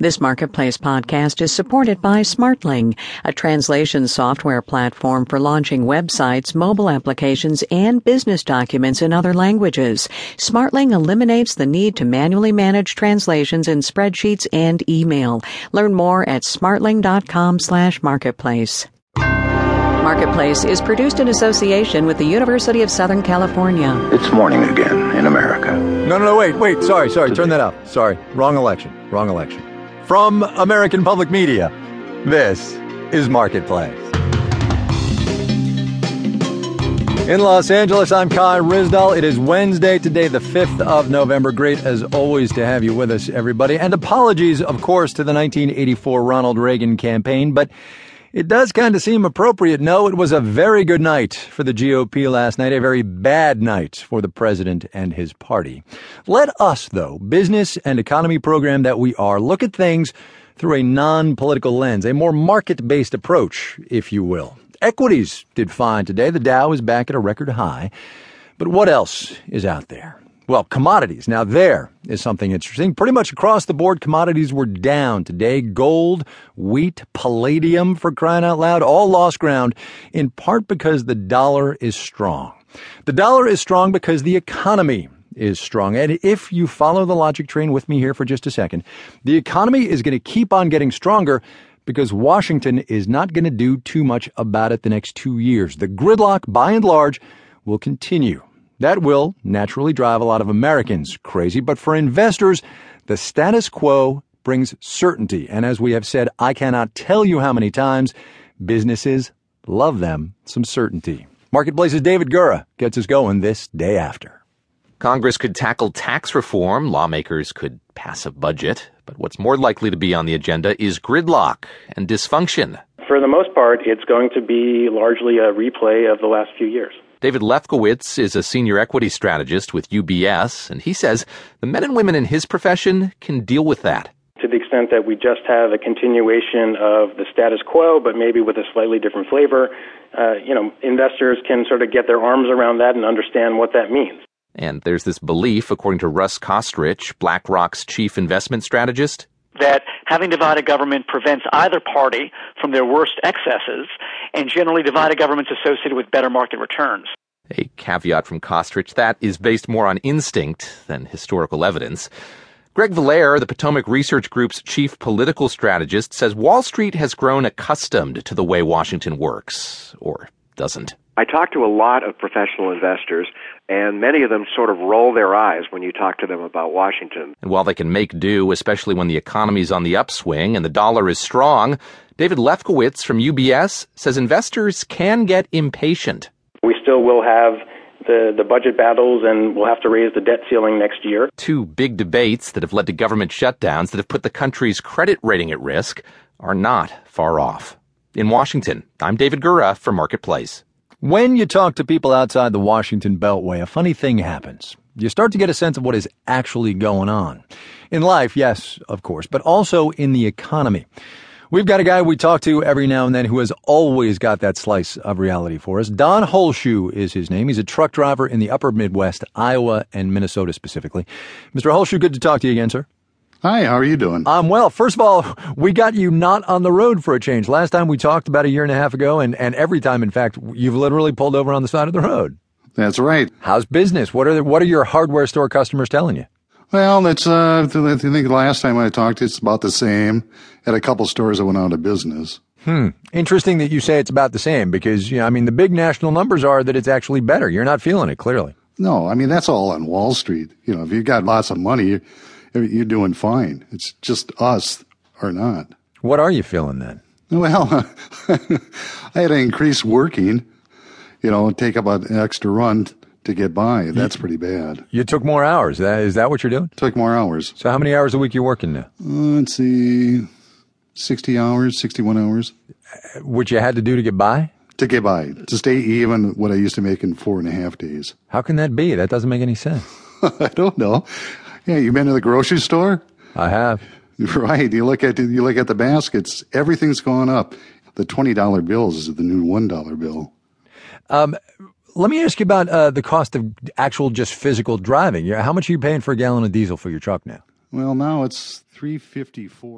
This Marketplace podcast is supported by Smartling, a translation software platform for launching websites, mobile applications, and business documents in other languages. Smartling eliminates the need to manually manage translations in spreadsheets and email. Learn more at smartling.com slash marketplace. Marketplace is produced in association with the University of Southern California. It's morning again in America. No, no, no, wait, wait. Sorry, sorry. Turn that up. Sorry. Wrong election. Wrong election. From American Public Media, this is Marketplace. In Los Angeles, I'm Kai Ryssdal. It is Wednesday today, the 5th of November. Great as always to have you with us, everybody. And apologies, of course, to the 1984 Ronald Reagan campaign, but it does kind of seem appropriate. No, it was a very good night for the GOP last night, a very bad night for the president and his party. Let us, though, business and economy program that we are, look at things through a non-political lens, a more market-based approach, if you will. Equities did fine today. The Dow is back at a record high. But what else is out there? Well, commodities. Now there is something interesting. Pretty much across the board, commodities were down today. Gold, wheat, palladium, for crying out loud, all lost ground, in part because the dollar is strong. The dollar is strong because the economy is strong. And if you follow the logic train with me here for just a second, the economy is going to keep on getting stronger because Washington is not going to do too much about it the next two years. The gridlock, by and large, will continue. That will naturally drive a lot of Americans crazy, but for investors, the status quo brings certainty. And as we have said, I cannot tell you how many times businesses love them some certainty. Marketplace's David Gura gets us going this day after. Congress could tackle tax reform, lawmakers could pass a budget, but what's more likely to be on the agenda is gridlock and dysfunction. For the most part, it's going to be largely a replay of the last few years. David Lefkowitz is a senior equity strategist with UBS, and he says the men and women in his profession can deal with that. To the extent that we just have a continuation of the status quo, but maybe with a slightly different flavor, uh, you know, investors can sort of get their arms around that and understand what that means. And there's this belief, according to Russ Koesterich, BlackRock's chief investment strategist, that having divided government prevents either party from their worst excesses, and generally divided governments associated with better market returns. A caveat from Koesterich that is based more on instinct than historical evidence. Greg Valliere, the Potomac Research Group's chief political strategist, says Wall Street has grown accustomed to the way Washington works, or doesn't. I talk to a lot of professional investors, and many of them sort of roll their eyes when you talk to them about Washington. And while they can make do, especially when the economy's on the upswing and the dollar is strong, David Lefkowitz from UBS says investors can get impatient. We still will have the, the budget battles and we'll have to raise the debt ceiling next year. Two big debates that have led to government shutdowns that have put the country's credit rating at risk are not far off. In Washington, I'm David Gura for Marketplace. When you talk to people outside the Washington Beltway, a funny thing happens. You start to get a sense of what is actually going on. In life, yes, of course, but also in the economy. We've got a guy we talk to every now and then who has always got that slice of reality for us. Don Holschuh is his name. He's a truck driver in the upper Midwest, Iowa and Minnesota specifically. Mr. Holschuh, good to talk to you again, sir. Hi, how are you doing? Um, well, first of all, we got you not on the road for a change. Last time we talked about a year and a half ago, and, and every time, in fact, you've literally pulled over on the side of the road. That's right. How's business? What are the, what are your hardware store customers telling you? Well, that's uh, I think the last time I talked, it's about the same. At a couple stores that went out of business. Hmm. Interesting that you say it's about the same because you know, I mean, the big national numbers are that it's actually better. You're not feeling it clearly. No, I mean that's all on Wall Street. You know, if you've got lots of money, you're doing fine. It's just us or not. What are you feeling then? Well, I had to increase working, you know, take up an extra run to get by. That's pretty bad. You took more hours. Is that what you're doing? Took more hours. So how many hours a week you working now? Uh, let's see, 60 hours, 61 hours. Which you had to do to get by? To get by, to stay even what I used to make in four and a half days. How can that be? That doesn't make any sense. I don't know. Yeah, you been to the grocery store? I have. Right. You look at you look at the baskets. Everything's gone up. The twenty dollar bills is the new one dollar bill. Um, let me ask you about uh, the cost of actual just physical driving. How much are you paying for a gallon of diesel for your truck now? Well, now it's three fifty four.